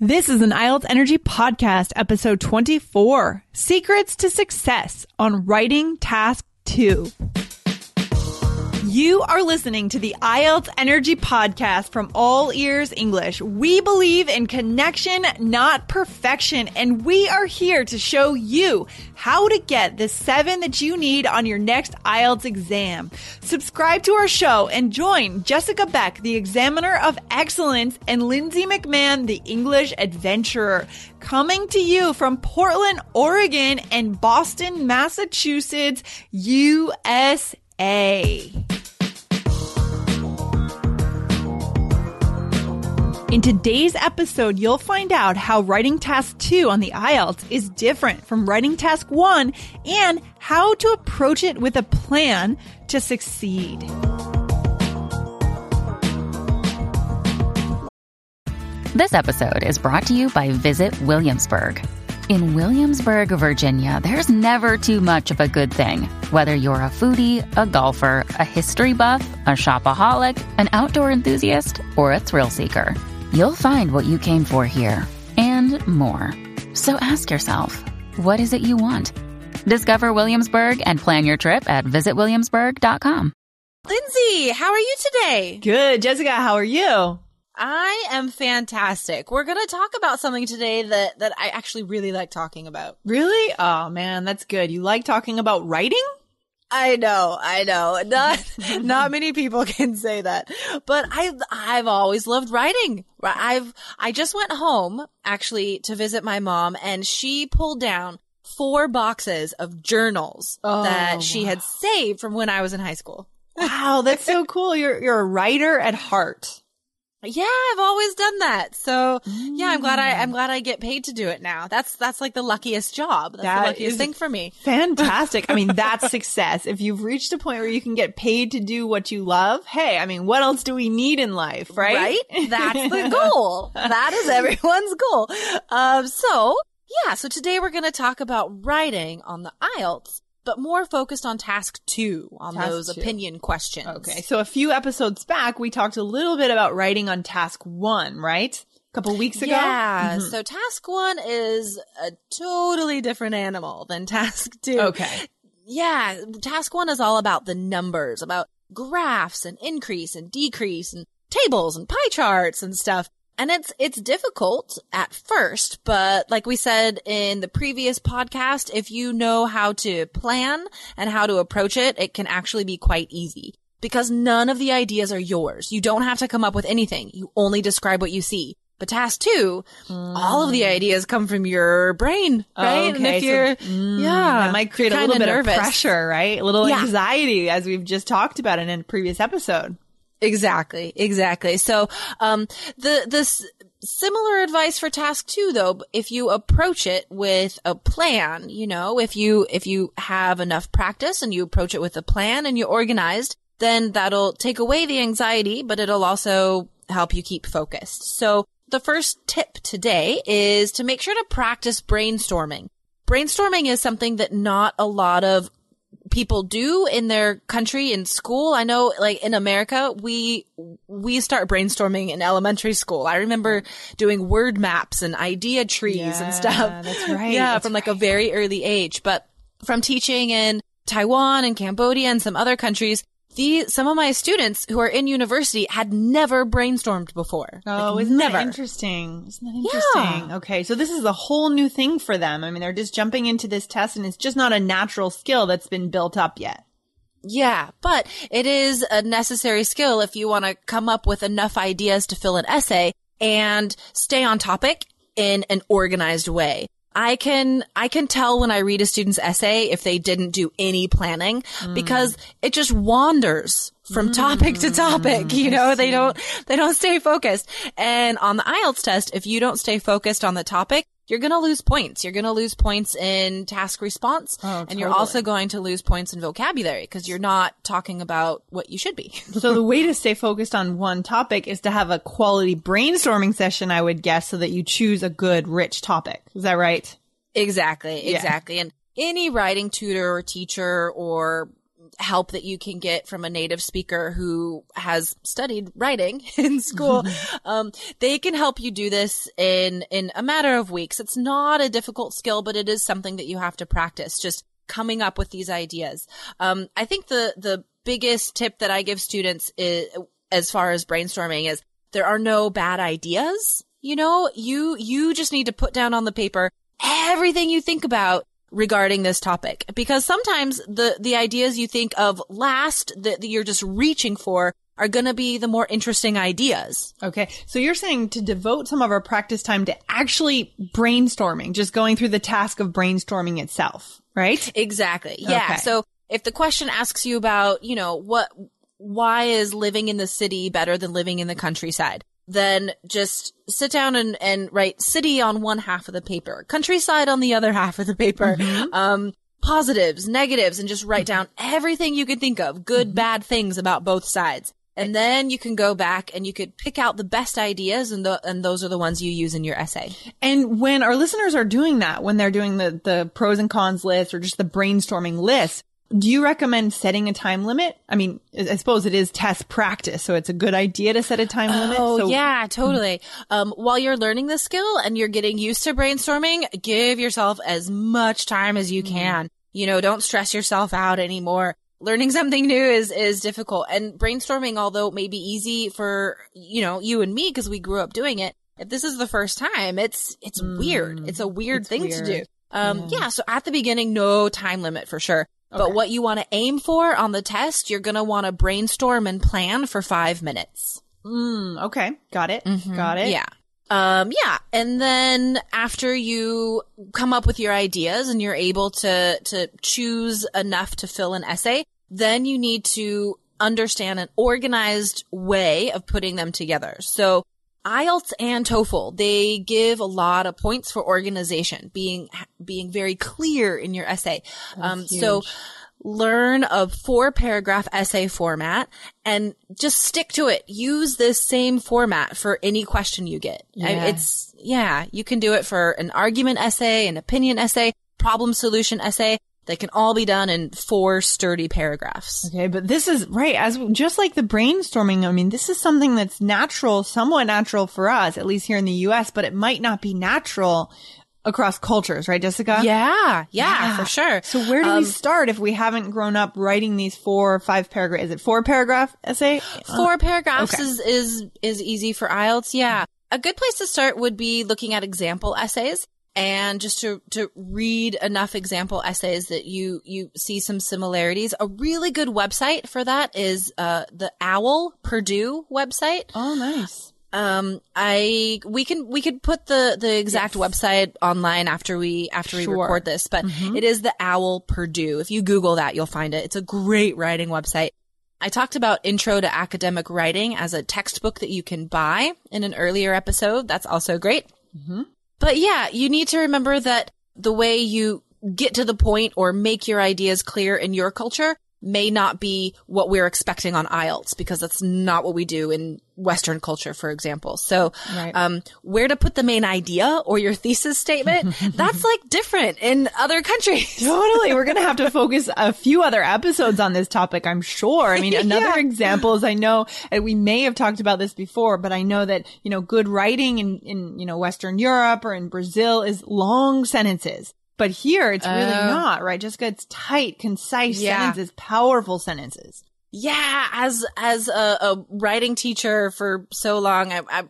This is an IELTS Energy Podcast, episode 24 Secrets to Success on Writing Task 2. You are listening to the IELTS Energy Podcast from All Ears English. We believe in connection, not perfection, and we are here to show you how to get the seven that you need on your next IELTS exam. Subscribe to our show and join Jessica Beck, the Examiner of Excellence, and Lindsay McMahon, the English Adventurer. Coming to you from Portland, Oregon, and Boston, Massachusetts, USA. In today's episode, you'll find out how writing task two on the IELTS is different from writing task one and how to approach it with a plan to succeed. This episode is brought to you by Visit Williamsburg. In Williamsburg, Virginia, there's never too much of a good thing. Whether you're a foodie, a golfer, a history buff, a shopaholic, an outdoor enthusiast, or a thrill seeker, you'll find what you came for here and more. So ask yourself, what is it you want? Discover Williamsburg and plan your trip at visitwilliamsburg.com. Lindsay, how are you today? Good. Jessica, how are you? I am fantastic. We're going to talk about something today that, that I actually really like talking about. Really? Oh man, that's good. You like talking about writing? I know, I know. Not, not many people can say that, but I, I've always loved writing. I've, I just went home actually to visit my mom and she pulled down four boxes of journals Oh, that she wow. had saved from when I was in high school. Wow, that's so cool. You're you're a writer at heart. Yeah, I've always done that. So yeah, I'm glad I, I'm glad I get paid to do it now. That's, that's like the luckiest job. That's That the luckiest thing for me. Fantastic. I mean, that's success. If you've reached a point where you can get paid to do what you love, hey, I mean, what else do we need in life, right? That's the goal. that is everyone's goal. Um, so yeah, so today we're going to talk about writing on the IELTS, but more focused on task two, on Task those two. opinion questions. Okay. So a few episodes back, we talked a little bit about writing on task one, right? A couple weeks ago. Yeah. Mhm. So task one is a totally different animal than task two. Okay. Yeah, task one is all about the numbers, about graphs and increase and decrease and tables and pie charts and stuff. And it's, it's difficult at first, but like we said in the previous podcast, if you know how to plan and how to approach it, it can actually be quite easy because none of the ideas are yours. You don't have to come up with anything. You only describe what you see. But task two, all of the ideas come from your brain, right? and Okay, if you're, Mm, yeah, That might create a little bit nervous. of pressure, right? A little Yeah. anxiety, as we've just talked about in a previous episode. Exactly, exactly. So, um, the, this similar advice for task two, though, if you approach it with a plan, you know, if you, if you have enough practice and you approach it with a plan and you're organized, then that'll take away the anxiety, but it'll also help you keep focused. So the first tip today is to make sure to practice brainstorming. Brainstorming is something that not a lot of people do in their country in school. I know like in America, we, we start brainstorming in elementary school. I remember doing word maps and idea trees Yeah, and stuff. that's right, Yeah. that's from like a very early age, but from teaching in Taiwan and Cambodia and some other countries, the, some of my students who are in university had never brainstormed before. Oh, Like, isn't never. that interesting? Isn't that interesting? Yeah. Okay, so this is a whole new thing for them. I mean, they're just jumping into this test, and it's just not a natural skill that's been built up yet. Yeah, but it is a necessary skill if you want to come up with enough ideas to fill an essay and stay on topic in an organized way. I can, I can tell when I read a student's essay if they didn't do any planning hmm. because it just wanders from hmm. topic to topic. Hmm. You know, they don't, they don't stay focused. And on the IELTS test, if you don't stay focused on the topic, you're going to lose points. You're going to lose points in task response Oh, and you're also going to lose points in vocabulary because you're not talking about what you should be. So the way to stay focused on one topic is to have a quality brainstorming session, I would guess, so that you choose a good, rich topic. Is that right? exactly. Yeah. Exactly. And any writing tutor or teacher or help that you can get from a native speaker who has studied writing in school. um, they can help you do this in, in a matter of weeks. It's not a difficult skill, but it is something that you have to practice. Just coming up with these ideas. Um, I think the, the biggest tip that I give students is, as far as brainstorming is there are no bad ideas. You know, you, you just need to put down on the paper everything you think about regarding this topic because sometimes the the ideas you think of last that, that you're just reaching for are going to be the more interesting ideas. Okay. So you're saying to devote some of our practice time to actually brainstorming, just going through the task of brainstorming itself, right? Exactly. Yeah. Okay. So if the question asks you about, you know, what why is living in the city better than living in the countryside? Then just sit down and, and write city on one half of the paper, countryside on the other half of the paper. Um, positives, negatives, and just write down everything you can think of, good, bad things about both sides. And then you can go back and you could pick out the best ideas and the, and those are the ones you use in your essay. And when our listeners are doing that, when they're doing the, the pros and cons list or just the brainstorming list, do you recommend setting a time limit? I mean, I suppose it is test practice, so it's a good idea to set a time limit. Oh, So yeah, totally. Um, while you're learning the skill and you're getting used to brainstorming, give yourself as much time as you can. You know, don't stress yourself out anymore. Learning something new is, is difficult and brainstorming, although it may be easy for, you know, you and me because we grew up doing it. If this is the first time, it's, it's weird. It's a weird It's thing to do. weird. Um, yeah. So at the beginning, no time limit for sure. But what you want to aim for on the test, you're going to want to brainstorm and plan for five minutes. Mm, okay. Got it. Got it. Yeah. Um, yeah. And then after you come up with your ideas and you're able to, to choose enough to fill an essay, then you need to understand an organized way of putting them together. So IELTS and TOEFL, they give a lot of points for organization, being, being very clear in your essay. Um, so learn a four paragraph essay format and just stick to it. Use this same format for any question you get. I- Yeah. it's, yeah, you can do it for an argument essay, an opinion essay, problem solution essay. They can all be done in four sturdy paragraphs. Okay, but this is right as just like the brainstorming. I mean, this is something that's natural, somewhat natural for us, at least here in the U.S., but it might not be natural across cultures, right, Jessica? Yeah, yeah, for sure. So where do Um, we start if we haven't grown up writing these four or five paragraph? Is it four paragraph essay? Four paragraphs okay. is, is, is easy for IELTS. Yeah. A good place to start would be looking at example essays and just to, to read enough example essays that you, you see some similarities. A really good website for that is, uh, the OWL Purdue website. Oh, nice. Um, I, we can, we could put the, the exact website online after we, after we Sure. Mm-hmm. record this, but it is the OWL Purdue. If you Google that, you'll find it. It's a great writing website. I talked about Intro to Academic Writing as a textbook that you can buy in an earlier episode. That's also great. But yeah, you need to remember that the way you get to the point or make your ideas clear in your culture may not be what we're expecting on IELTS because that's not what we do in Western culture, for example. So, Right. um, where to put the main idea or your thesis statement, that's like different in other countries. Totally. We're going to have to focus a few other episodes on this topic, I'm sure. I mean, another Yeah. example is I know and we may have talked about this before, but I know that, you know, good writing in, in, you know, Western Europe or in Brazil is long sentences. But here it's really Oh. not, right? Just it's tight, concise Yeah. sentences, powerful sentences. Yeah, as as a, a writing teacher for so long, I, I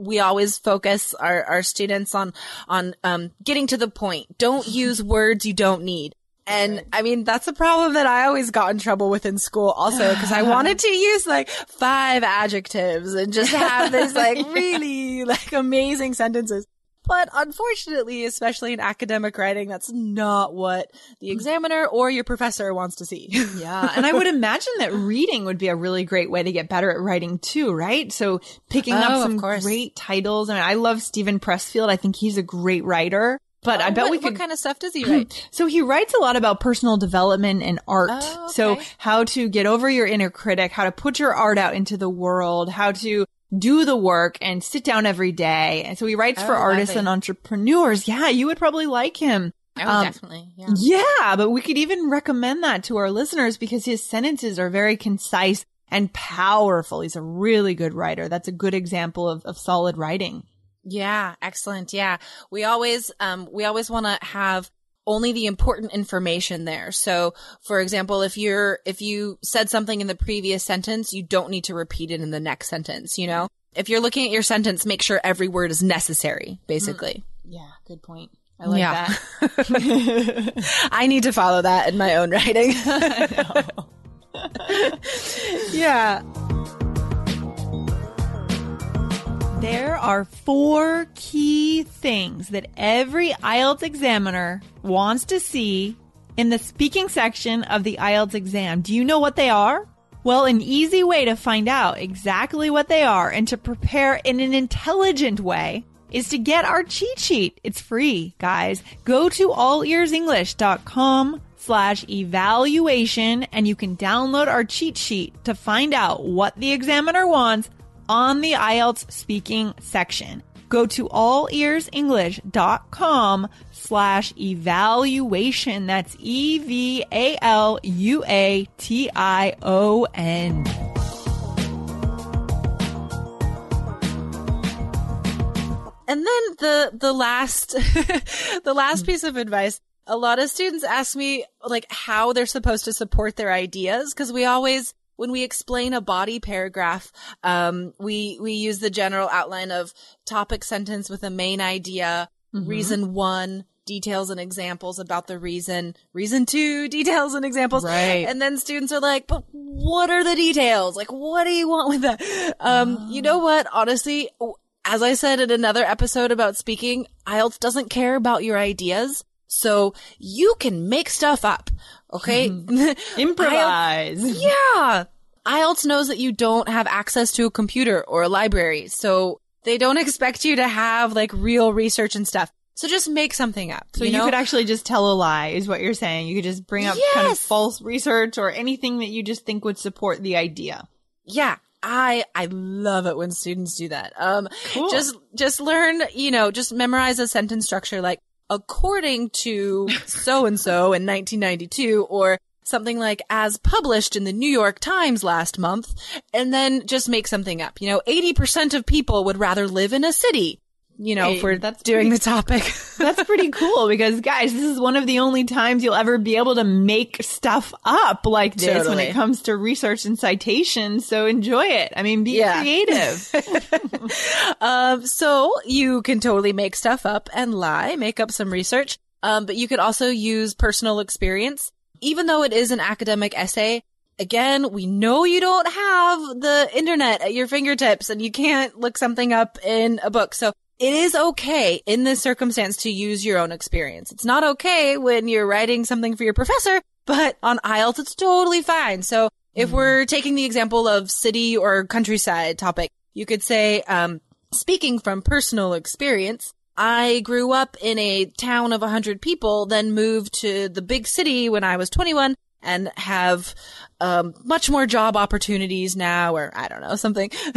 we always focus our, our students on on um, getting to the point. Don't use words you don't need. And I mean, that's a problem that I always got in trouble with in school also, because I wanted to use like five adjectives and just have this like really like amazing sentences. But unfortunately, especially in academic writing, that's not what the examiner or your professor wants to see. Yeah. And I would imagine that reading would be a really great way to get better at writing too, right? So picking Oh, up some great titles. I mean, I love Steven Pressfield. I think he's a great writer, but I oh, bet what, we could What kind of stuff does he write? So he writes a lot about personal development and art. Oh, So how to get over your inner critic, how to put your art out into the world, how to do the work and sit down every day. And so he writes for Oh, artists and entrepreneurs. Yeah, you would probably like him. Oh, Um, definitely. Yeah. Yeah, but we could even recommend that to our listeners because his sentences are very concise and powerful. He's a really good writer. That's a good example of, of solid writing. Yeah, excellent. Yeah. We always, um, we always want to have only the important information there. So, for example, if you're, if you said something in the previous sentence, you don't need to repeat it in the next sentence, you know? If you're looking at your sentence, make sure every word is necessary, basically. Hmm. Yeah, good point. I like Yeah. that. I need to follow that in my own writing. yeah. There are four key things that every IELTS examiner wants to see in the speaking section of the IELTS exam. Do you know what they are? Well, an easy way to find out exactly what they are and to prepare in an intelligent way is to get our cheat sheet. It's free, guys. Go to allearsenglish.com slash evaluation and you can download our cheat sheet to find out what the examiner wants on the IELTS speaking section. Go to allearsenglish.com slash evaluation. That's E V A L U A T I O N. And then the the last the last piece of advice, a lot of students ask me like how they're supposed to support their ideas because we always when we explain a body paragraph, um, we we use the general outline of topic sentence with a main idea, reason one, details and examples about the reason, reason two, details and examples. Right. And then students are like, but what are the details? Like, what do you want with that? Um, you know what? Honestly, as I said in another episode about speaking, IELTS doesn't care about your ideas. So you can make stuff up. Okay. Improvise. Yeah. IELTS knows that you don't have access to a computer or a library, so they don't expect you to have like real research and stuff. So just make something up. So you, know? could actually just tell a lie, is what you're saying. You could just bring up kind of false research or anything that you just think would support the idea. yeah. I I love it when students do that. Um Cool. just just learn, you know, just memorize a sentence structure like according to so and so in 1992 or something like as published in the New York Times last month and then just make something up. You know, 80% of people would rather live in a city. You know, Hey, if we're that's doing pretty- the topic. That's pretty cool because guys, this is one of the only times you'll ever be able to make stuff up like this when it comes to research and citations. So enjoy it. I mean, be Yeah. creative. Um, so you can totally make stuff up and lie, make up some research. Um, but you could also use personal experience. Even though it is an academic essay, again, we know you don't have the internet at your fingertips and you can't look something up in a book. So it is okay in this circumstance to use your own experience. It's not okay when you're writing something for your professor, but on IELTS, it's totally fine. So if we're taking the example of city or countryside topic, you could say, um, speaking from personal experience, I grew up in a town of 100 people, then moved to the big city when I was 21 and have um, much more job opportunities now, or I don't know, something.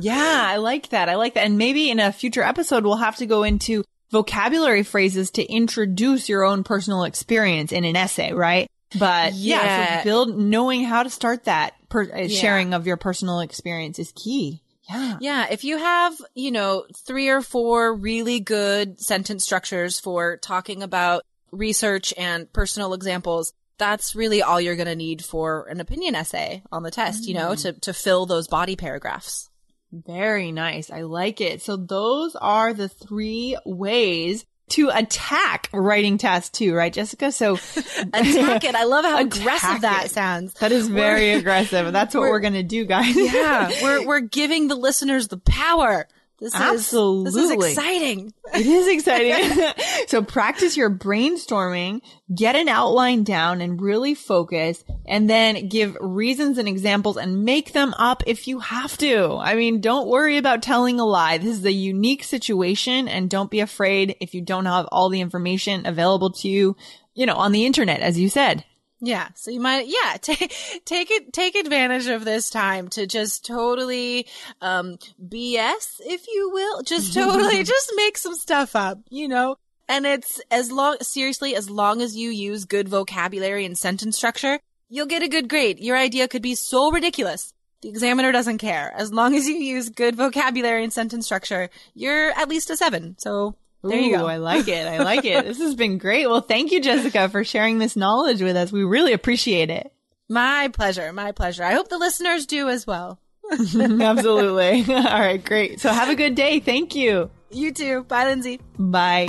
yeah, I like that. I like that. And maybe in a future episode, we'll have to go into vocabulary phrases to introduce your own personal experience in an essay, right? But yeah, Yeah. so build knowing how to start that per- uh, Yeah. sharing of your personal experience is key. Yeah. yeah, if you have, you know, three or four really good sentence structures for talking about research and personal examples, that's really all you're going to need for an opinion essay on the test, you know, mm. to, to fill those body paragraphs. Very nice. I like it. So those are the three ways to attack writing task two, right, Jessica? So Attack it. I love how aggressive that it. sounds. that is very We're- aggressive. That's what we're, we're- going to do, guys. Yeah, we're we're giving the listeners the power. This is this is exciting. It is exciting. so practice your brainstorming, get an outline down and really focus and then give reasons and examples and make them up if you have to. I mean, don't worry about telling a lie. This is a unique situation and don't be afraid if you don't have all the information available to you, you know, on the internet, as you said. Yeah, so you might yeah take take it take advantage of this time to just totally um BS if you will, just totally just make some stuff up, you know. And it's as long, seriously, as long as you use good vocabulary and sentence structure, you'll get a good grade. Your idea could be so ridiculous. The examiner doesn't care. As long as you use good vocabulary and sentence structure, you're at least a seven. So there you go. I like it. I like it. This has been great. Well, thank you, Jessica, for sharing this knowledge with us. We really appreciate it. My pleasure. My pleasure. I hope the listeners do as well. Absolutely. All right, great. So have a good day. Thank you. You too. Bye, Lindsay. Bye.